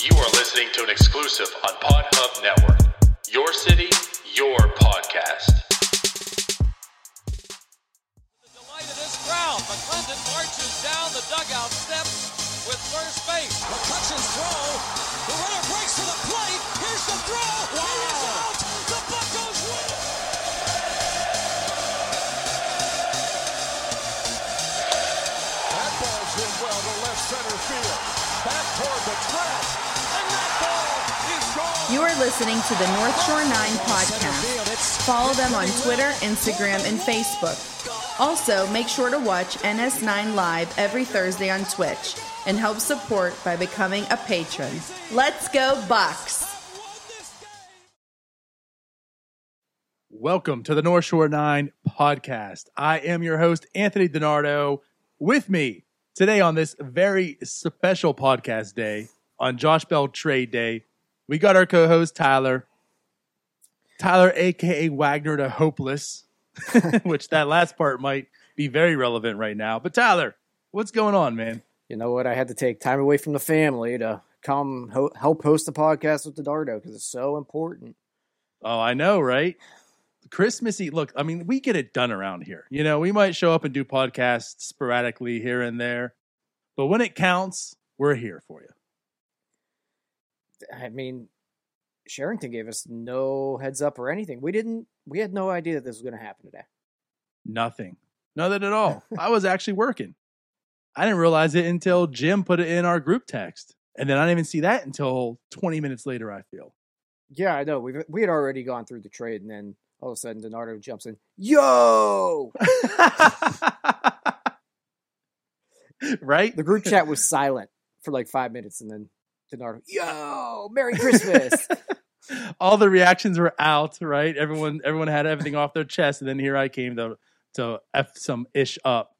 You are listening to an exclusive on PodHub Network. Your city, your podcast. The delight of this crowd. McClendon marches down the dugout steps with first base. McCutcheon's throw. The runner breaks to the plate. Here's the throw. Wow. Listening to the North Shore 9 podcast. Follow them on Twitter, Instagram, and Facebook. Also, make sure to watch NS9 Live every Thursday on Twitch and help support by becoming a patron. Let's go, Bucks! Welcome to the North Shore 9 podcast. I am your host, Anthony DiNardo. With me today on this very special podcast day, on Josh Bell Trade Day, we got our co host, Tyler. Tyler, aka Wagner to Hopeless, which that last part might be very relevant right now. But Tyler, what's going on, man? you know what? I had to take time away from the family to come ho- help host the podcast with the Dardo because it's so important. Oh, I know, right? Christmassy. Look, I mean, we get it done around here. You know, we might show up and do podcasts sporadically here and there, but when it counts, we're here for you. I mean, Cherington gave us no heads up or anything. We didn't. We had no idea that this was going to happen today. Nothing. Nothing at all. I was actually working. I didn't realize it until Jim put it in our group text. And then I didn't even see that until 20 minutes later, I feel. Yeah, I know. We we had already gone through the trade, and then all of a sudden, DiNardo jumps in. Yo! right? The group chat was silent for like five minutes, and then DiNardo, Yo! Merry Christmas! all the reactions were out, right? Everyone everyone had everything off their chest, and then here I came to to f some ish up.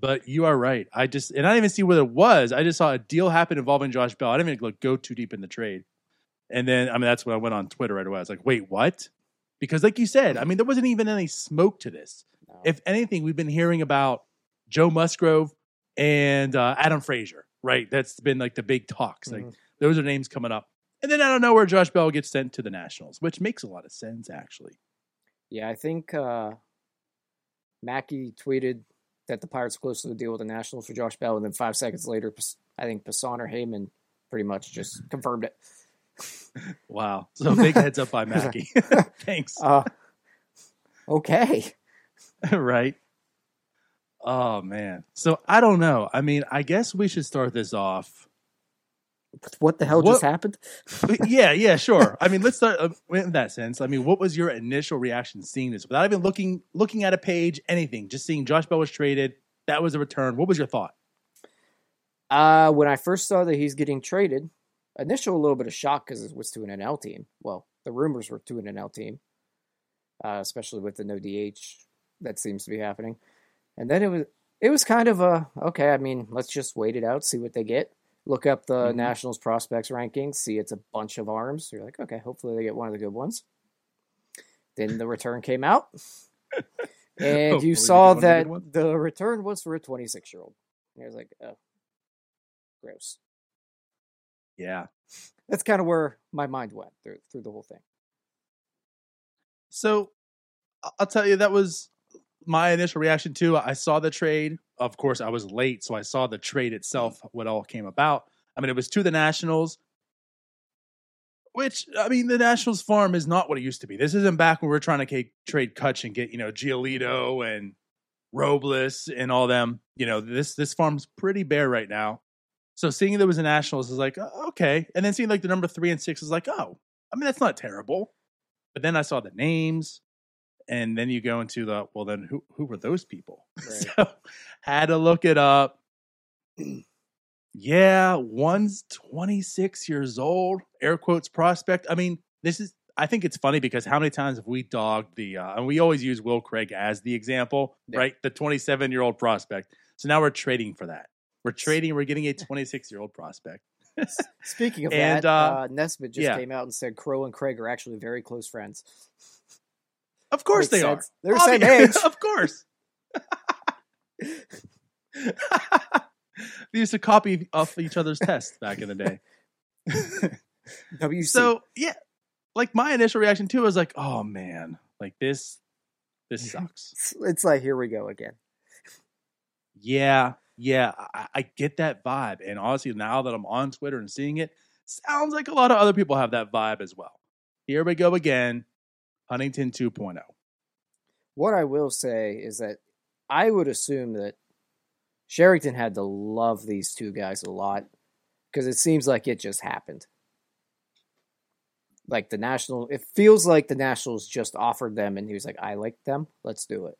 But you are right. I just and I didn't even see what it was. I just saw a deal happen involving Josh Bell. I didn't even like, go too deep in the trade. And then I mean that's when I went on Twitter right away. I was like, wait, what? Because like you said, I mean there wasn't even any smoke to this. No. If anything, we've been hearing about Joe Musgrove and uh, Adam Frazier, right? That's been like the big talks. Like Mhm. those are names coming up. And then I don't know where Josh Bell gets sent to the Nationals, which makes a lot of sense actually. Yeah, I think uh, Mackey tweeted that the Pirates are close to the deal with the Nationals for Josh Bell, and then five seconds later, I think Passan or Heyman pretty much just confirmed it. Wow. So big heads up by Mackey. Thanks. Uh, okay. right. Oh man. So I don't know. I mean, I guess we should start this off. What the hell What- just happened? yeah, yeah, sure. I mean, let's start uh, in that sense. I mean, what was your initial reaction seeing this without even looking looking at a page, anything? Just seeing Josh Bell was traded. That was a return. What was your thought? Uh, when I first saw that he's getting traded, initial a little bit of shock because it was to an NL team. Well, the rumors were to an NL team, uh, especially with the no DH that seems to be happening. And then it was it was kind of a okay. I mean, let's just wait it out, see what they get. Look up the Mhm. Nationals prospects rankings, see it's a bunch of arms. You're like, okay, hopefully they get one of the good ones. Then the return came out, and you saw the that the return was for a 26 year old. I was like, oh, gross. Yeah. That's kind of where my mind went through through the whole thing. So I'll tell you that was my initial reaction too. I saw the trade. Of course, I was late, so I saw the trade itself, what all came about. I mean, it was to the Nationals, which I mean, the Nationals farm is not what it used to be. This isn't back when we are trying to trade Kutch and get you know Giolito and Robles and all them. You know, this this farm's pretty bare right now. So seeing there was a Nationals is like oh, okay, and then seeing like the number three and six is like oh, I mean that's not terrible. But then I saw the names, and then you go into the well, then who who were those people? Right. so had to look it up. yeah, one's twenty six years old. Air quotes prospect. I mean, this is. I think it's funny because how many times have we dogged the uh, and we always use Will Craig as the example, Yeah. right? The twenty seven year old prospect. So now we're trading for that. We're trading. We're getting a twenty six year old prospect. Speaking of And, that, uh, uh, Nesbitt just yeah. came out and said Crowe and Craig are actually very close friends. Of course Makes they sense. are. They're the same age. of course. they used to copy off each other's tests back in the day. WC. so yeah, like my initial reaction too was like, oh man, like this, this sucks. it's, it's like here we go again. Yeah, yeah, I, I get that vibe, and honestly, now that I'm on Twitter and seeing it, sounds like a lot of other people have that vibe as well. Here we go again, Huntington oh. 2.0. What I will say is that I would assume that Cherington had to love these two guys a lot because it seems like it just happened. Like the national, it feels like the Nationals just offered them, and he was like, "I like them, let's do it,"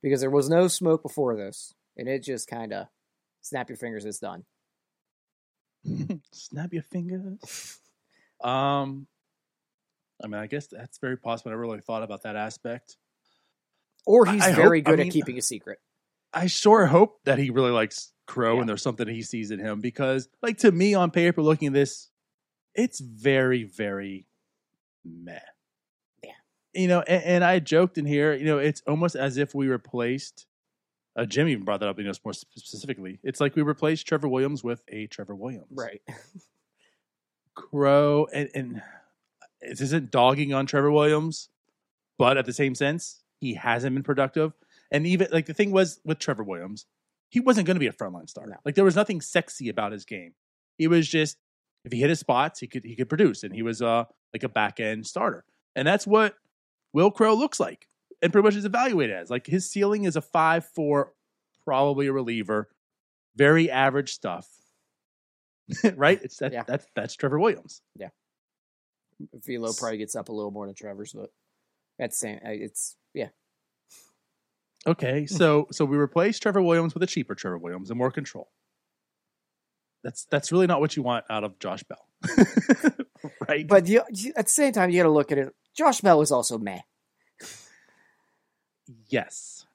because there was no smoke before this, and it just kind of snap your fingers, it's done. Snap your fingers. Um, I mean, I guess that's very possible. I never really thought about that aspect. Or he's I very hope- I good mean- at keeping a secret. I sure hope that he really likes Crowe Yeah. and there's something he sees in him because, like, to me on paper, looking at this, it's very, very meh. Yeah. You know, and, and I joked in here, you know, it's almost as if we replaced, uh, Jim even brought that up, you know, more specifically. It's like we replaced Trevor Williams with a Trevor Williams. Right. Crowe, and, and this isn't dogging on Trevor Williams, but at the same sense, he hasn't been productive. And even like the thing was with Trevor Williams, he wasn't going to be a frontline starter. No. Like there was nothing sexy about his game. He was just if he hit his spots, he could he could produce, and he was uh like a back end starter. And that's what Wil Crowe looks like, and pretty much is evaluated as. Like his ceiling is a five four, probably a reliever, very average stuff. right? It's that Yeah. that's that's Trevor Williams. Velo probably gets up a little more than Trevor's, but that's same. Uh, it's yeah. Okay, so so we replaced Trevor Williams with a cheaper Trevor Williams and more control. That's that's really not what you want out of Josh Bell, right? But you, you- at the same time, you got to look at it. Josh Bell is also meh, yes,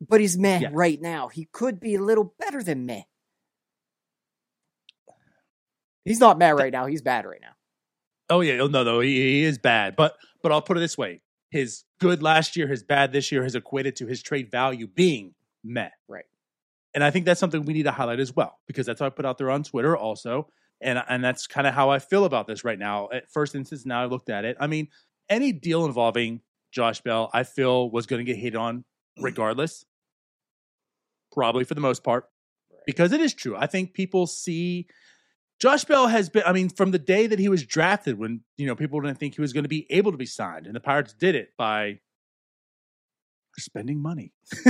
but he's meh Yes. right now. He could be a little better than meh. He's not meh right now. He's bad right now. Oh yeah, oh, no, no, he, he is bad. But but I'll put it this way: his good last year, his bad this year, has equated to his trade value being meh. Right. And I think that's something we need to highlight as well because that's what I put out there on Twitter also, and and that's kind of how I feel about this right now. At first instance, now I looked at it. I mean, any deal involving Josh Bell, I feel was going to get hit on regardless, probably for the most part, because it is true. I think people see Josh Bell has been. I mean, from the day that he was drafted, when you know people didn't think he was going to be able to be signed, and the Pirates did it by spending money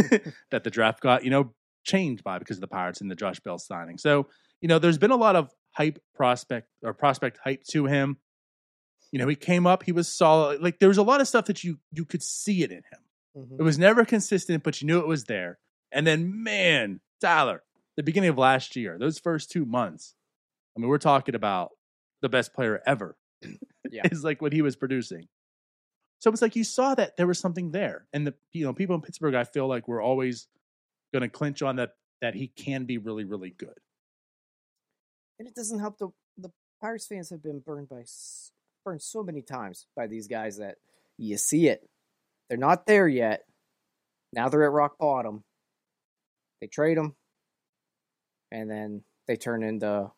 that the draft got, you know, changed by because of the Pirates and the Josh Bell signing. So, you know, there's been a lot of hype prospect or prospect hype to him. You know, he came up, he was solid. Like there was a lot of stuff that you you could see it in him. Mm-hmm. It was never consistent, but you knew it was there. And then, man, Tyler, the beginning of last year, those first two months, I mean, we're talking about the best player ever. Yeah. is like what he was producing. So it's like you saw that there was something there, and the you know people in Pittsburgh, I feel like we're always going to clinch on that that he can be really really good. And it doesn't help the the Pirates fans have been burned by burned so many times by these guys that you see it. They're not there yet. Now they're at rock bottom. They trade them, and then they turn into,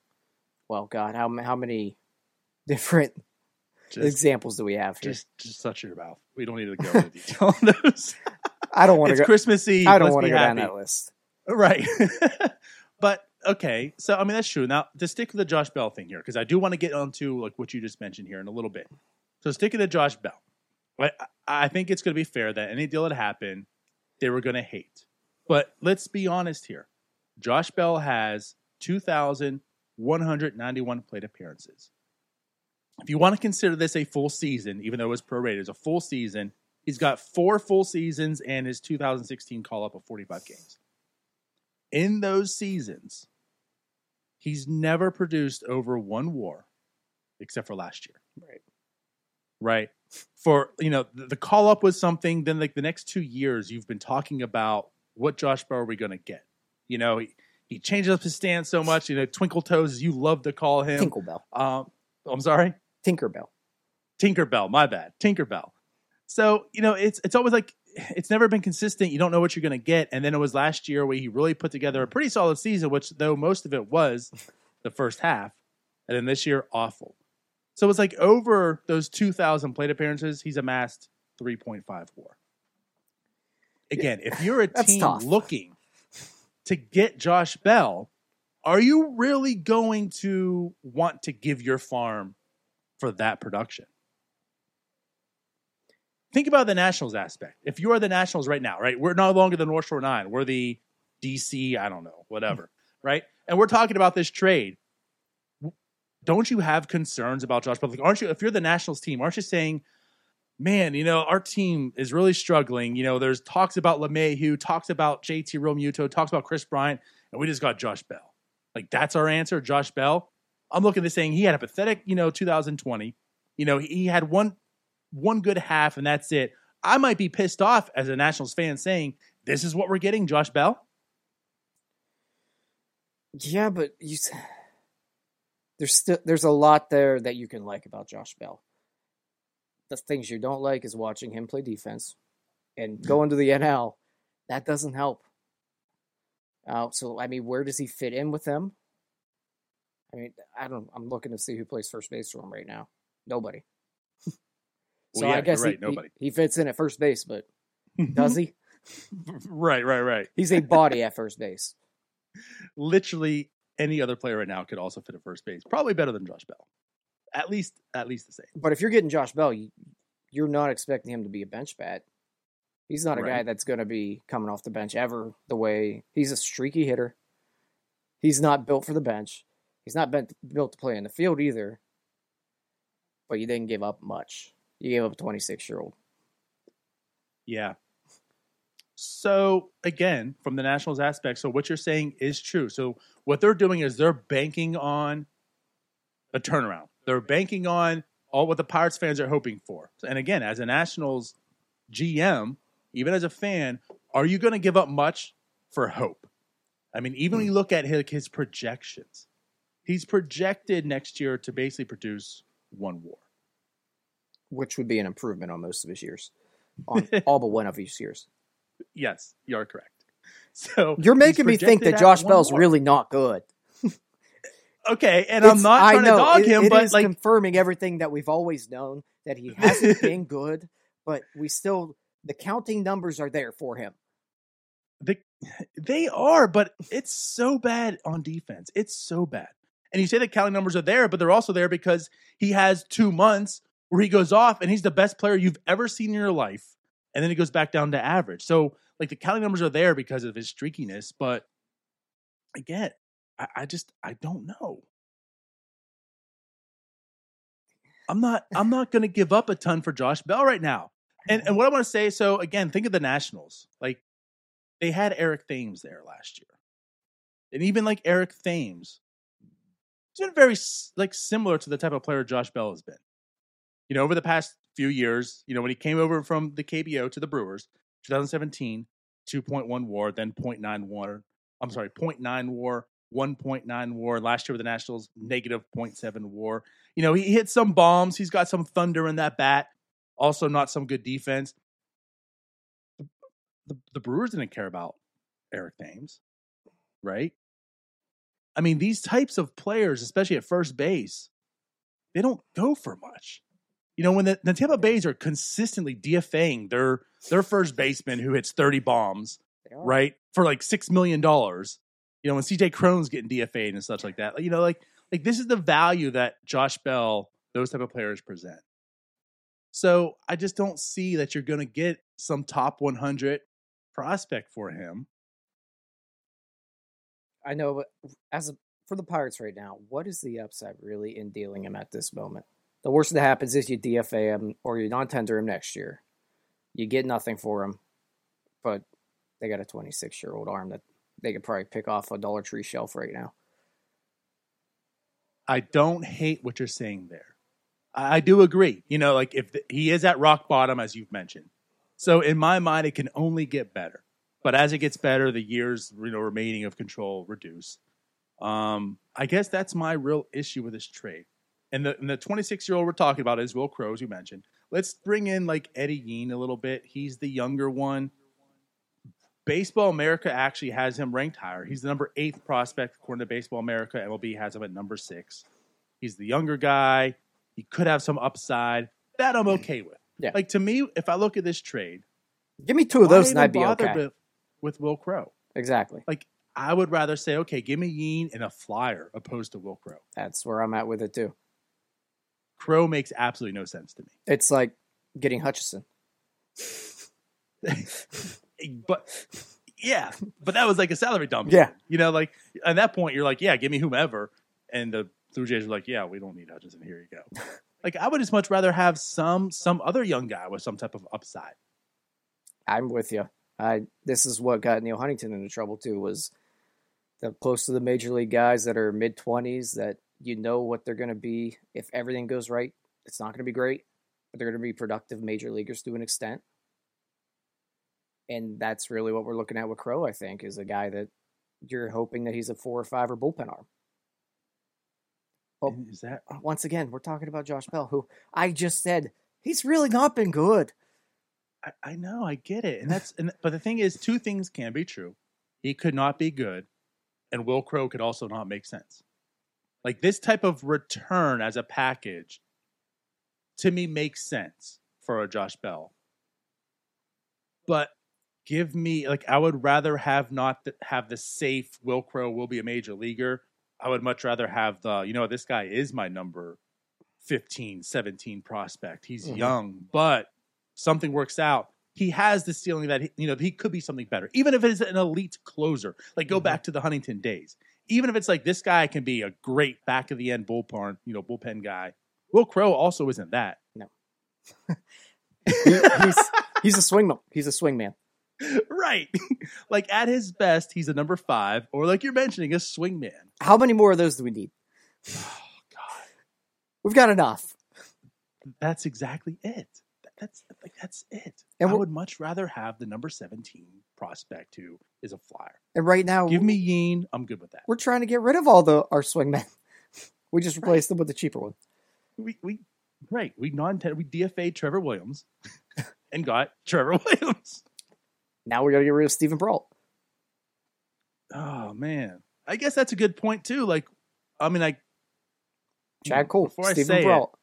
well, God, how how many different Just examples do we have here? just just shut your mouth. We don't need to go into detail on those. I don't want to it's go. Christmas Eve. I don't want to go down that list. Uh, right. but okay, so I mean that's true. Now to stick with the Josh Bell thing here, because I do want to get onto like what you just mentioned here in a little bit. So sticking to Josh Bell, I, I think it's going to be fair that any deal that happened, they were going to hate. But let's be honest here. Josh Bell has 2,191 plate appearances. If you want to consider this a full season, even though it was prorated, it's a full season. He's got four full seasons and his 2016 call up of 45 games. In those seasons, he's never produced over one war except for last year. Right. Right. For, you know, the, the call up was something, then like the next two years, you've been talking about what Josh Bell are we going to get? You know, he, he changes up his stance so much, you know, twinkle toes, as you love to call him. Tinkerbell. Um, I'm sorry? Tinkerbell. Tinkerbell, my bad. Tinkerbell. So, you know, it's it's always like it's never been consistent. You don't know what you're going to get. And then it was last year where he really put together a pretty solid season, which though most of it was the first half, and then this year awful. So it's like over those 2,000 plate appearances, he's amassed 3.5 WAR. Again, if you're a team tough. looking to get Josh Bell, are you really going to want to give your farm for that production? Think about the Nationals aspect. If you are the Nationals right now, right? We're no longer the North Shore Nine. We're the DC, I don't know, whatever, right? And we're talking about this trade. Don't you have concerns about Josh Bell? Like, aren't you, if you're the Nationals team, aren't you saying, man, you know, our team is really struggling. You know, there's talks about LeMahieu, talks about JT Realmuto, talks about Kris Bryant, and we just got Josh Bell. Like, that's our answer, Josh Bell. I'm looking at saying he had a pathetic, you know, 2020. You know, he had one one good half and that's it. I might be pissed off as a Nationals fan saying, this is what we're getting, Josh Bell. Yeah, but you there's still there's a lot there that you can like about Josh Bell. The things you don't like is watching him play defense and going to the NL. That doesn't help. Uh, so I mean, where does he fit in with them? I mean, I don't. I'm looking to see who plays first base for him right now. Nobody. so Well, yeah, I guess right, he, he- nobody. he fits in at first base, but does he? right, right, right. He's a body at first base. Literally any other player right now could also fit at first base. Probably better than Josh Bell. At least, at least the same. But if you're getting Josh Bell, you, you're not expecting him to be a bench bat. He's not a guy that's going to be coming off the bench ever. The way he's a streaky hitter, he's not built for the bench. He's not bent, built to play in the field either. But you didn't give up much. You gave up a 26 year old. Yeah. So again, from the Nationals aspect, so what you're saying is true. So what they're doing is they're banking on a turnaround. They're banking on all what the Pirates fans are hoping for. And again, as a Nationals GM, even as a fan, are you going to give up much for hope? I mean, even when you hmm. look at his, his projections, he's projected next year to basically produce one WAR. which would be an improvement on most of his years, on all but one of his years. Yes, you are correct. So You're making me think that Josh Bell's WAR. really not good. Okay, and I'm It's- not I trying know, to dog it- him, it but is like confirming everything that we've always known that he hasn't been good, but we still the counting numbers are there for him. the, they are, but it's so bad on defense. It's so bad. And you say the counting numbers are there, but they're also there because he has two months where he goes off and he's the best player you've ever seen in your life, and then he goes back down to average. So like the counting numbers are there because of his streakiness, but again, I, I just I don't know. I'm not I'm not gonna give up a ton for Josh Bell right now. And and mm-hmm. what I want to say, so again, think of the Nationals. Like they had Eric Thames there last year. And even like Eric Thames, he's been very like similar to the type of player Josh Bell has been. You know, over the past few years, you know, when he came over from the KBO to the Brewers, 2017, 2.1 war, then 0.9 war. I'm sorry, 0.9 war, 1.9 war. Last year with the Nationals, negative 0.7 war. You know, he hit some bombs. He's got some thunder in that bat. Also, not some good defense. The, the, the Brewers didn't care about Eric Thames, right? I mean, these types of players, especially at first base, they don't go for much. You know, when the, the Tampa Bays are consistently DFAing their their first baseman who hits 30 bombs, right, for like six million dollars. You know, when CJ Cron's getting DFA'd and such like that. You know, like like this is the value that Josh Bell, those type of players present. So I just don't see that you're going to get some top 100 prospect for him. I know, but as a, for the Pirates right now, what is the upside really in dealing him at this moment? The worst that happens is you DFA him or you non-tender him next year. You get nothing for him, but they got a 26 year old arm that they could probably pick off a Dollar Tree shelf right now. I don't hate what you're saying there. I, do agree. You know, like if the, he is at rock bottom, as you've mentioned. So in my mind, it can only get better. But as it gets better, the years you know remaining of control reduce. Um, I guess that's my real issue with this trade. And the and the 26 year old we're talking about is Wil Crowe, as you mentioned. Let's bring in like Eddy Yean a little bit. He's the younger one. Baseball America actually has him ranked higher. He's the number eighth prospect according to Baseball America. MLB has him at number six. He's the younger guy. He could have some upside. That I'm hmm. okay with. Yeah. Like to me, if I look at this trade, Give me two of those and I'd be okay. With, with Wil Crowe. Exactly. Like I would rather say, okay, give me Yean and a flyer opposed to Wil Crowe. That's where I'm at with it too. Crowe makes absolutely no sense to me. It's like getting Hutchison. but yeah, but that was like a salary dump. Yeah. you know, like at that point, you're like, yeah, give me whomever, and the Blue Jays are like, yeah, we don't need Hutchison. Here you go. like I would as much rather have some some other young guy with some type of upside. I'm with you. I this is what got Neil Huntington into trouble too was the close to the major league guys that are mid twenties that you know what they're going to be if everything goes right. It's not going to be great, but they're going to be productive major leaguers to an extent. And that's really what we're looking at with Crowe. I think is a guy that you're hoping that he's a four or five or bullpen arm. Oh. Is that uh, Once again, we're talking about Josh Bell, who I just said he's really not been good. I, I know, I get it, and that's and but the thing is, two things can be true. He could not be good, and Wil Crowe could also not make sense. Like this type of return as a package, to me, makes sense for a Josh Bell. But give me like I would rather have not th- have the safe Wil Crowe will be a major leaguer. I would much rather have the you know this guy is my number 15, 17 prospect. He's Mhm. young, but something works out. He has the ceiling that he, you know he could be something better, even if it's an elite closer. Like go Mhm. back to the Huntington days. Even if it's like this guy can be a great back of the end bullpen, you know, bullpen guy. Wil Crowe also isn't that. He- he's he's a swingman. he's a swingman. Right. like at his best, he's a number five, or like you're mentioning, a swingman. How many more of those do we need? Oh God, We've got enough. that's exactly it. That's like that's it. And I would much rather have the number seventeen prospect who is a flyer. And right now, Give me Yean. I'm good with that. we're trying to get rid of all the our swingmen. We just replaced them with the cheaper one. We we right. We non we DFA Trevor Williams and got Trevor Williams. Now we got to get rid of Steven Brault. Oh man, I guess that's a good point too. Like, I mean, like Chad Kuhl, Before I Steven say it, Brault.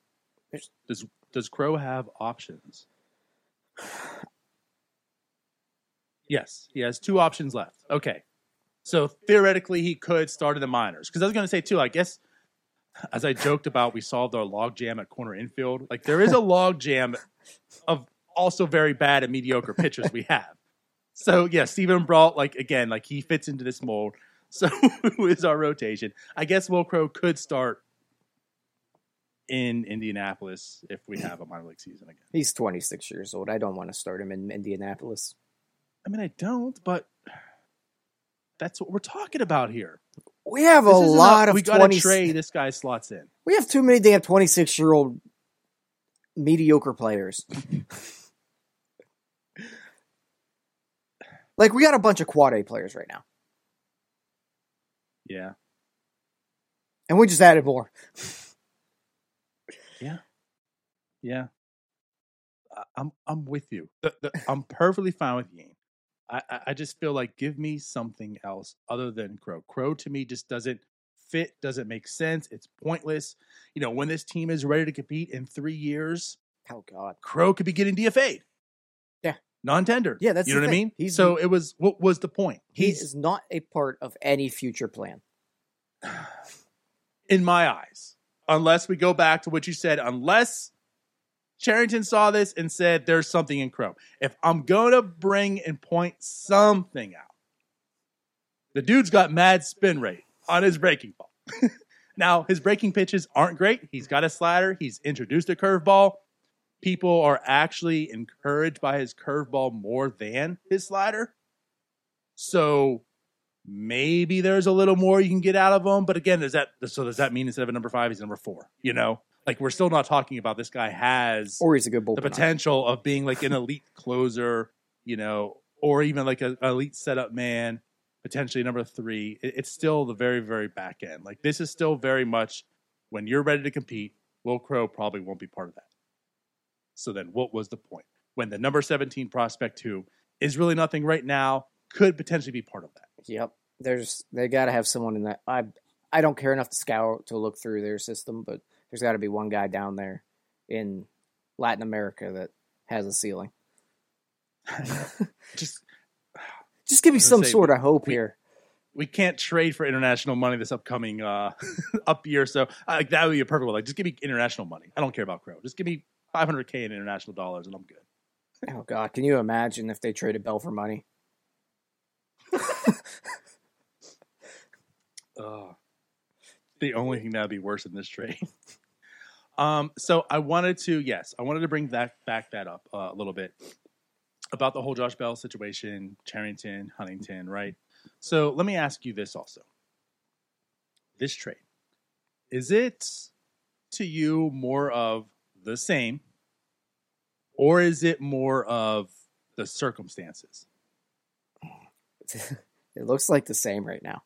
does does Crowe have options? Yes, he has two options left. Okay. So theoretically he could start in the minors. Because I was gonna say too, I guess as I joked about, we solved our log jam at corner infield. Like there is a log jam of also very bad and mediocre pitchers we have. So yeah, Steven Brault, like again, like he fits into this mold. So who is our rotation? I guess Wil Crowe could start in Indianapolis if we have a minor league season again. He's 26 years old. I don't want to start him in Indianapolis. I mean, I don't, but that's what we're talking about here. We have a This isn't lot of we got 20 to trade this guy slots in. We have too many damn 26 year old mediocre players. like we got a bunch of quad A players right now, Yeah, and we just added more. yeah. Yeah. I'm I'm with you. The- the- I'm perfectly fine with. I, I I just feel like give me something else other than Crowe. Crowe to me just doesn't fit, doesn't make sense. It's pointless. You know, when this team is ready to compete in three years, Oh God, Crowe could be getting DFA'd. Non-tender. Yeah, that's you know what I mean. He's- so it was. What was the point? he He's is not a part of any future plan. in my eyes, unless we go back to what you said, unless Cherington saw this and said there's something in Crowe. If I'm going to bring and point something out, the dude's got mad spin rate on his breaking ball. now, his breaking pitches aren't great. He's got a slider, he's introduced a curveball. People are actually encouraged by his curveball more than his slider. So maybe there's a little more you can get out of him. But again, does that so does that mean instead of a number five, he's a number four? You know, like we're still not talking about this guy has Or he's a good the potential of being like an elite closer, you know, or even like an elite setup man, potentially number three. It- it's still the very, very back end. Like this is still very much when you're ready to compete. Wil Crowe probably won't be part of that. So then, what was the point when the number 17 prospect who is really nothing right now could potentially be part of that? Yep. There's they got to have someone in that. I I don't care enough to scout to look through their system, but there's got to be one guy down there in Latin America that has a ceiling. Just Just give me some say, sort we- of hope we- here. we can't trade for international money this upcoming uh up year. So uh, like that would be a perfect one. Like just give me international money. I don't care about Crowe. Just give me 500k in international dollars and I'm good. Oh God, can you imagine if they traded Bell for money? Ugh. The only thing that would be worse than this trade. um, so I wanted to, yes, I wanted to bring that back that up uh, a little bit about the whole Josh Bell situation, Cherington, Huntington, right? So let me ask you this also. This trade, is it to you more of the same, or is it more of the circumstances? it looks like the same right now.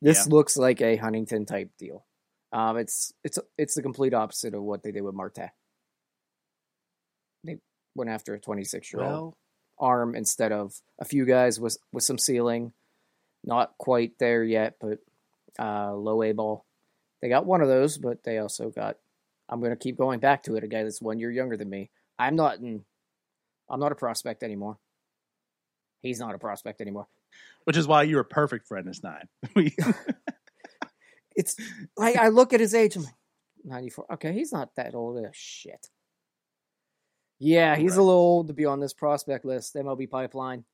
This looks like a Huntington type deal. Um, it's it's it's the complete opposite of what they did with Marte. They went after a 26 year old Well, arm instead of a few guys with with some ceiling. Not quite there yet, but uh, low A ball. They got one of those, but they also got. I'm going to keep going back to it. A guy that's one year younger than me. I'm not in. I'm not a prospect anymore. He's not a prospect anymore. which is why you were perfect for NS9. It's like I look at his age. I'm like, 94. Okay, he's not that old. Oh, shit. Yeah, he's a little old to be on this prospect list. MLB pipeline.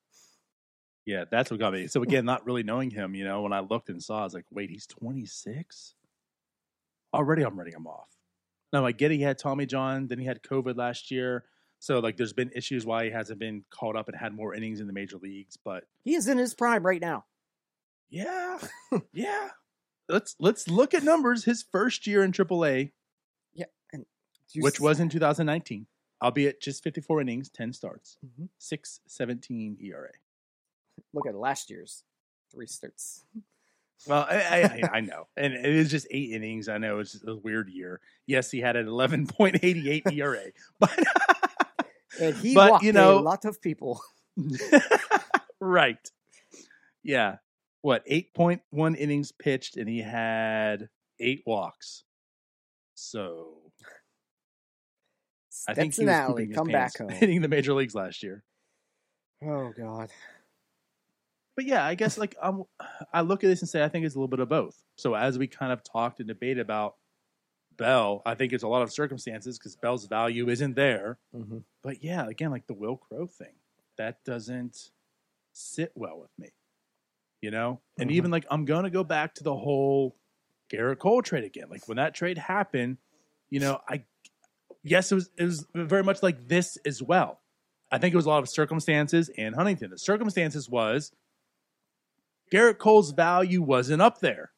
Yeah, that's what got me. So again, not really knowing him, you know, when I looked and saw, I was like, wait, he's 26? Already I'm writing him off. Now I get he had Tommy John, then he had COVID last year. So like there's been issues why he hasn't been called up and had more innings in the major leagues. But He is in his prime right now. yeah, yeah. Let's let's look at numbers. His first year in AAA, You which was in 2019, albeit just 54 innings, 10 starts, Mhm. 617 ERA. look at last year's three starts. Well, I, I, I- know, and it is just eight innings. I know it's a weird year. Yes, he had an eleven point eighty eight ERA, but And he But, walked you know- a lot of people. right, yeah. What eight point one innings pitched, and he had eight walks. So I think he Stetson was Allie, come back home. hitting the major leagues last year. Oh God. But yeah, I guess like I'm, I look at this and say I think it's a little bit of both. So as we kind of talked and debated about Bell, I think it's a lot of circumstances because Bell's value isn't there. hmm But yeah, again, like the Wil Crowe thing, that doesn't sit well with me. You know? And Mhm. even like I'm gonna go back to the whole Gerrit Cole trade again. Like when that trade happened, you know, I yes, it was it was very much like this as well. I think it was a lot of circumstances and Huntington. The circumstances was Gerrit Cole's value wasn't up there.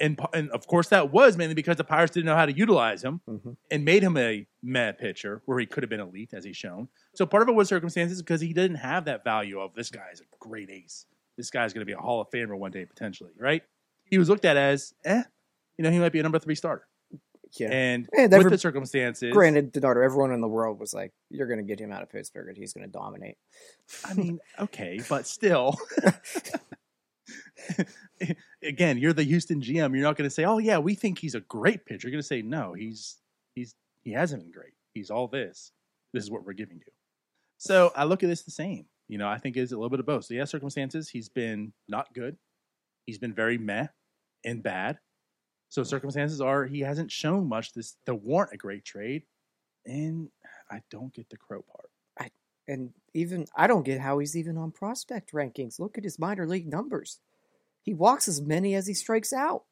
And, and of course that was mainly because the Pirates didn't know how to utilize him hmm and made him a meh pitcher where he could have been elite as he's shown. So part of it was circumstances because he didn't have that value of this guy is a great ace. This guy's going to be a Hall of Famer one day potentially, right? He was looked at as, eh, you know, he might be a number three starter. Yeah. And And with the circumstances, Granted, DiNardo, everyone in the world was like, "You're going to get him out of Pittsburgh, and he's going to dominate." I mean, okay, but still. Again, you're the Houston GM. You're not going to say, "Oh yeah, we think he's a great pitcher." You're going to say, "No, he's he's he hasn't been great. He's all this. This is what we're giving you." So I look at this the same. You know, I think it's a little bit of both. So yeah, circumstances. He's been not good. He's been very meh and bad. So circumstances are he hasn't shown much this to warrant a great trade, and I don't get the Crowe part. And even I don't get how he's even on prospect rankings. Look at his minor league numbers. He walks as many as he strikes out,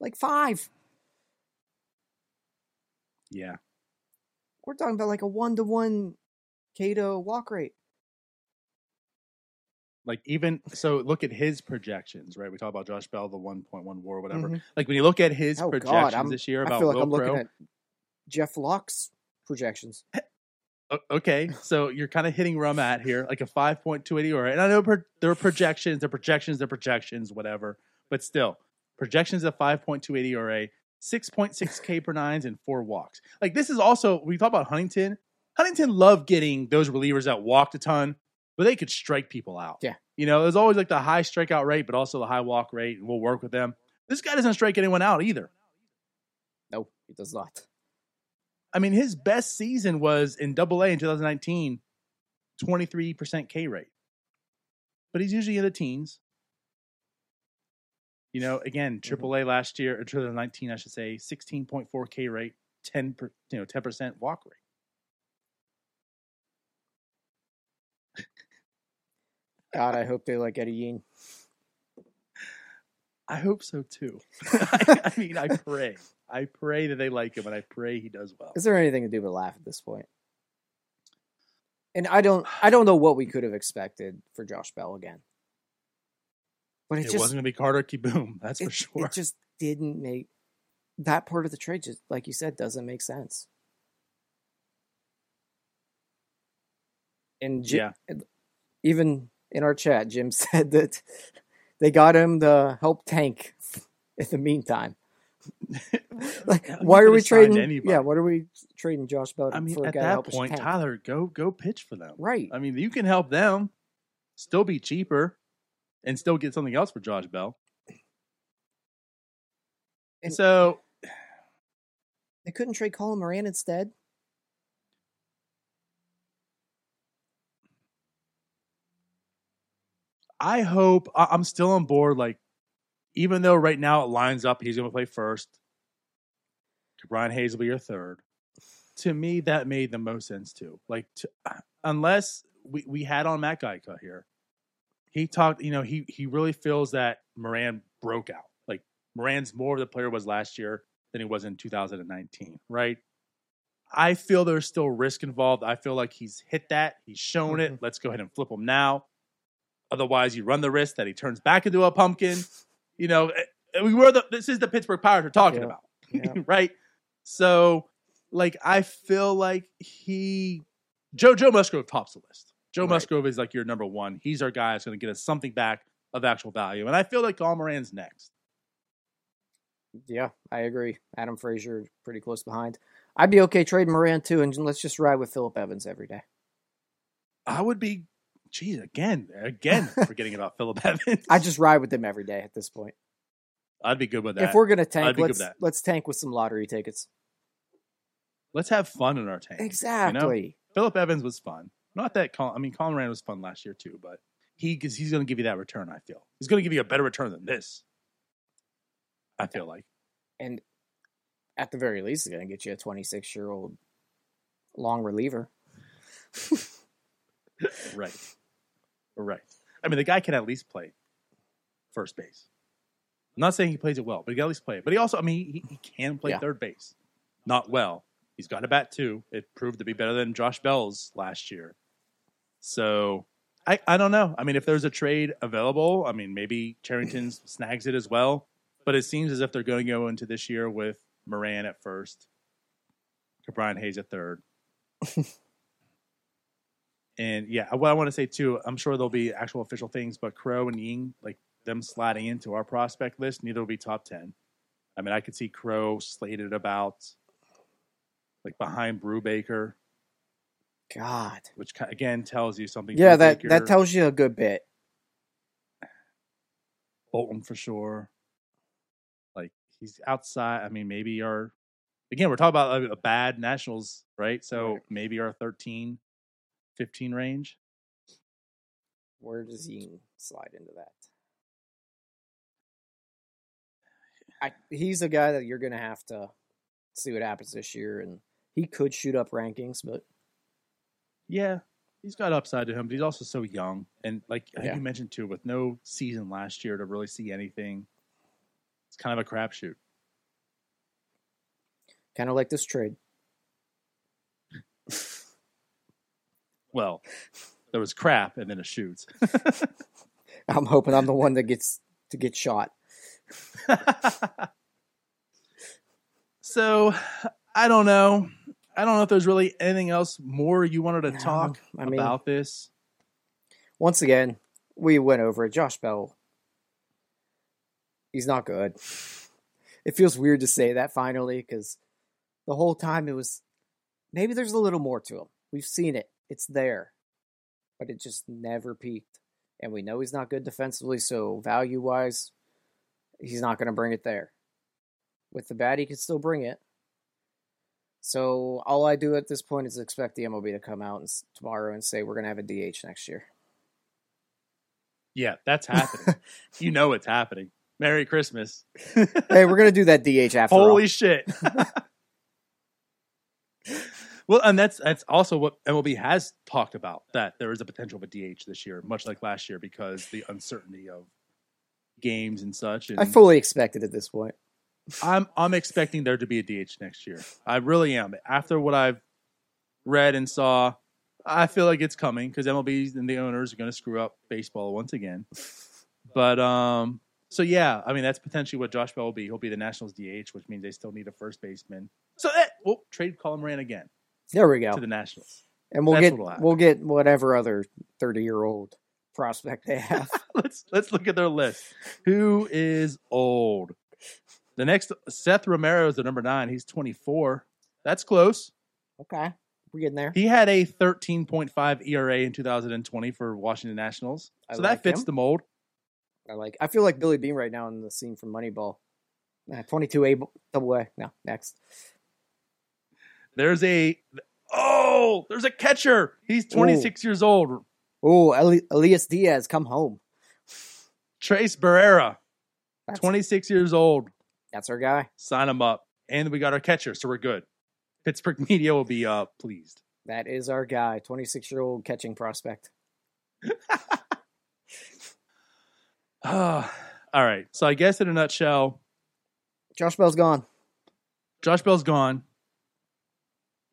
like five. Yeah. We're talking about like a one to one K-to walk rate. Like even so, look at his projections, right? We talk about Josh Bell, the one point one WAR, whatever. Mhm. Like when you look at his Oh, projections I'm- this year I feel like Will I'm looking at Jeff Locke's projections. Okay, so you're kind of hitting where I'm at here, like a five point two eighty ERA. And I know there are projections, they're projections, they're projections, whatever. But still, projections of five point two eighty ERA, six point six K per nines, and four walks. Like this is also we talk about Huntington. Huntington loved getting those relievers that walked a ton, but they could strike people out. Yeah. You know, there's always like the high strikeout rate, but also the high walk rate, and we'll work with them. This guy doesn't strike anyone out either. No, he does not. I mean, his best season was in Double A in 2019, 23% K rate. But he's usually in the teens. You know, again, mm-hmm. Triple A last year, or 2019, I should say, 16.4 K rate, 10 per, you know, 10% walk rate. God, I hope they like Eddie Yeen. I hope so too. I, I mean, I pray. I pray that they like him, and I pray he does well. Is there anything to do but laugh at this point? And I don't, I don't know what we could have expected for Josh Bell again. But it, It just, wasn't going to be Carter Kieboom, that's it, for sure. it just didn't make that part of the trade. Just like you said, doesn't make sense. And Jim, even in our chat, Jim said that they got him the help tank in the meantime. like, why are we trading? anybody. Yeah, what are we trading Josh Bell I mean, for a at that point. Tyler, go go pitch for them. Right. I mean, you can help them, still be cheaper, and still get something else for Josh Bell. And- so They couldn't trade Colin Moran instead. I hope I- I'm still on board. Like, even though right now it lines up, he's going to play first. Brian Hayes will be your third. To me, that made the most sense too. Like, to, uh, unless we, we had on Matt Geica here, he talked. You know, he he really feels that Moran broke out. Like Moran's more of the player was last year than he was in 2019. Right. I feel there's still risk involved. I feel like he's hit that. He's shown it. Mm-hmm. Let's go ahead and flip him now. Otherwise, you run the risk that he turns back into a pumpkin. You know, eh, we were the this is the Pittsburgh Pirates we're talking Yeah. about, Yeah. right? So, like, I feel like he Joe Joe Musgrove tops the list. Joe Right. Musgrove is like your number one. He's our guy that's going to get us something back of actual value, and I feel like Colin Moran's next. Yeah, I agree. Adam Frazier pretty close behind. I'd be okay trading Moran too, and let's just ride with Phillip Evans every day. I would be, geez, again, again, forgetting about Phillip Evans. I just ride with them every day at this point. I'd be good with that. If we're gonna tank, let's let's tank with some lottery tickets. Let's have fun in our tank. Exactly. Phillip Evans was fun. Not that Colin, I mean Colin Moran was fun last year too, but he because he's going to give you that return. I feel he's going to give you a better return than this. I feel like And at the very least, he's gonna get you a 26 year old long reliever. right, right. I mean the guy can at least play first base. I'm not saying he plays it well, but he can at least play it. But he also, I mean, he, he can play Yeah. third base. Not well. He's got a bat too. It proved to be better than Josh Bell's last year. So I, I don't know. I mean, if there's a trade available, I mean, maybe Cherington snags it as well. But it seems as if they're going to go into this year with Moran at first, Brian Hayes at third. and yeah, what I want to say too, I'm sure there'll be actual official things, but Crowe and Yean, like them sliding into our prospect list, neither will be top 10. I mean, I could see Crowe slated about like behind Brubaker, God. which again tells you something. Yeah, that that tells you a good bit. Bolton for sure. Like he's outside. I mean, maybe our again, we're talking about a, a bad Nationals, right? So Right. maybe our 13, 15 range. Where does he slide into that? I, he's a guy that you're going to have to see what happens this year, and he could shoot up rankings, but Yeah, he's got upside to him, but he's also so young. And like I think Yeah. you mentioned too, with no season last year to really see anything, it's kind of a crapshoot. kind of like this trade. Well, there was crap and then a shoot. I'm hoping I'm the one that gets to get shot. so I don't know. I don't know if there's really anything else more you wanted to No, talk I mean- about this. Once again, we went over it. Josh Bell, he's not good. It feels weird to say that finally because the whole time it was maybe there's a little more to him. We've seen it, it's there, but it just never peaked. And we know he's not good defensively, so value wise, he's not going to bring it there. With the bat, he could still bring it. So all I do at this point is expect the MLB to come out and, tomorrow and say we're going to have a DH next year. Yeah, that's happening. you know it's happening. Merry Christmas. hey, we're going to do that DH after all. Holy shit. well, and that's that's also what MLB has talked about that there is a potential of a DH this year, much like last year, because the uncertainty of games and such. And I fully expect it at this point. I'm I'm expecting there to be a DH next year. I really am. After what I've read and saw, I feel like it's coming because MLB and the owners are going to screw up baseball once again. But um, so yeah, I mean that's potentially what Josh Bell will be. He'll be the Nationals DH, which means they still need a first baseman. So that we'll trade Colin Moran again There we go. to the Nationals. And we'll That's get we'll get whatever other 30-year-old prospect they have. let's let's look at their list. Who is old? The next Seth Romero is the number nine. He's 24. That's close. okay. We're getting there. He had a 13.5 ERA in 2020 for Washington Nationals. I So like that fits him. the mold. I like I feel like Billy Beane right now in the scene from Moneyball. Nah, 22 A double A. No, next. There's a oh, there's a catcher. He's 26 years old. Oh, Eli- Elias Diaz, come home. Tres Barrera, That's, 26 years old. that's our guy. Sign him up. And we got our catcher, so we're good. Pittsburgh media will be uh pleased. That is our guy. 26 year old catching prospect. Ah, all right. So I guess in a nutshell, Josh Bell's gone. Josh Bell's gone.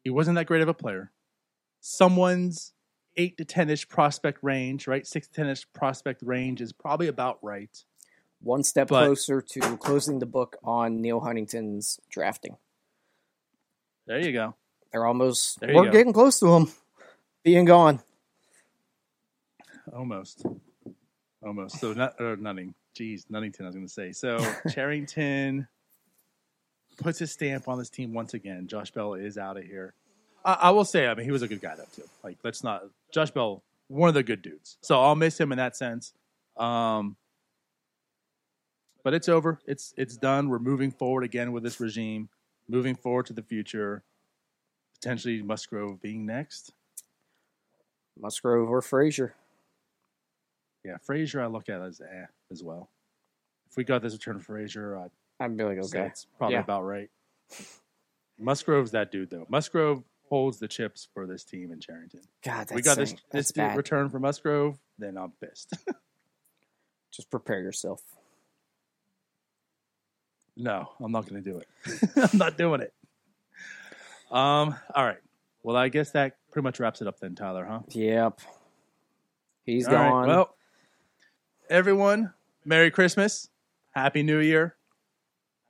He wasn't that great of a player. Someone's eight to ten ish prospect range, right? Six to ten ish prospect range is probably about right. One step But- closer to closing the book on Neal Huntington's drafting. There you go. They're almost, There we're go. getting close to him being gone. Almost. Almost. So not or Nutting. Jeez, Nunnington, I was gonna say. So Cherington puts his stamp on this team once again. Josh Bell is out of here. I, I will say, I mean, he was a good guy though too. Like, let's not Josh Bell, one of the good dudes. So I'll miss him in that sense. Um but it's over. It's it's done. We're moving forward again with this regime, moving forward to the future. Potentially Musgrove being next. Musgrove or Frazier. Yeah, Frazier I look at as eh as well. If we got this return for Frazier, I'd I'd be like, okay. it's probably Yeah. about right. Musgrove's that dude though. Musgrove holds the chips for this team in Cherington. God, that's we got this this that's bad. return for Musgrove, then I'm pissed. Just prepare yourself. no, I'm not going to do it. I'm not doing it. Um. All right. Well, I guess that pretty much wraps it up then, Tyler. Huh? Yep. He's All right, gone. Well, everyone, Merry Christmas, Happy New Year,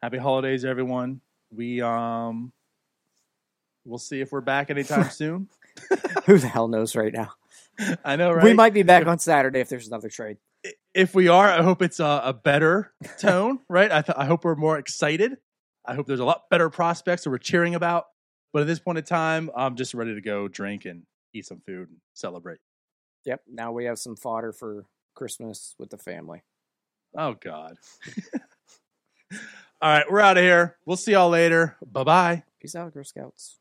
Happy Holidays, everyone. We um, we'll see if we're back anytime soon. Who the hell knows right now? I know, right? We might be back on Saturday if there's another trade. If we are, I hope it's a, a better tone, right? I th- I hope we're more excited. I hope there's a lot better prospects that we're cheering about. But at this point in time, I'm just ready to go drink and eat some food and celebrate. Yep. Now we have some fodder for Christmas with the family. Oh God. All right, we're out of here. We'll see y'all later. Bye bye. Peace out, Girl Scouts.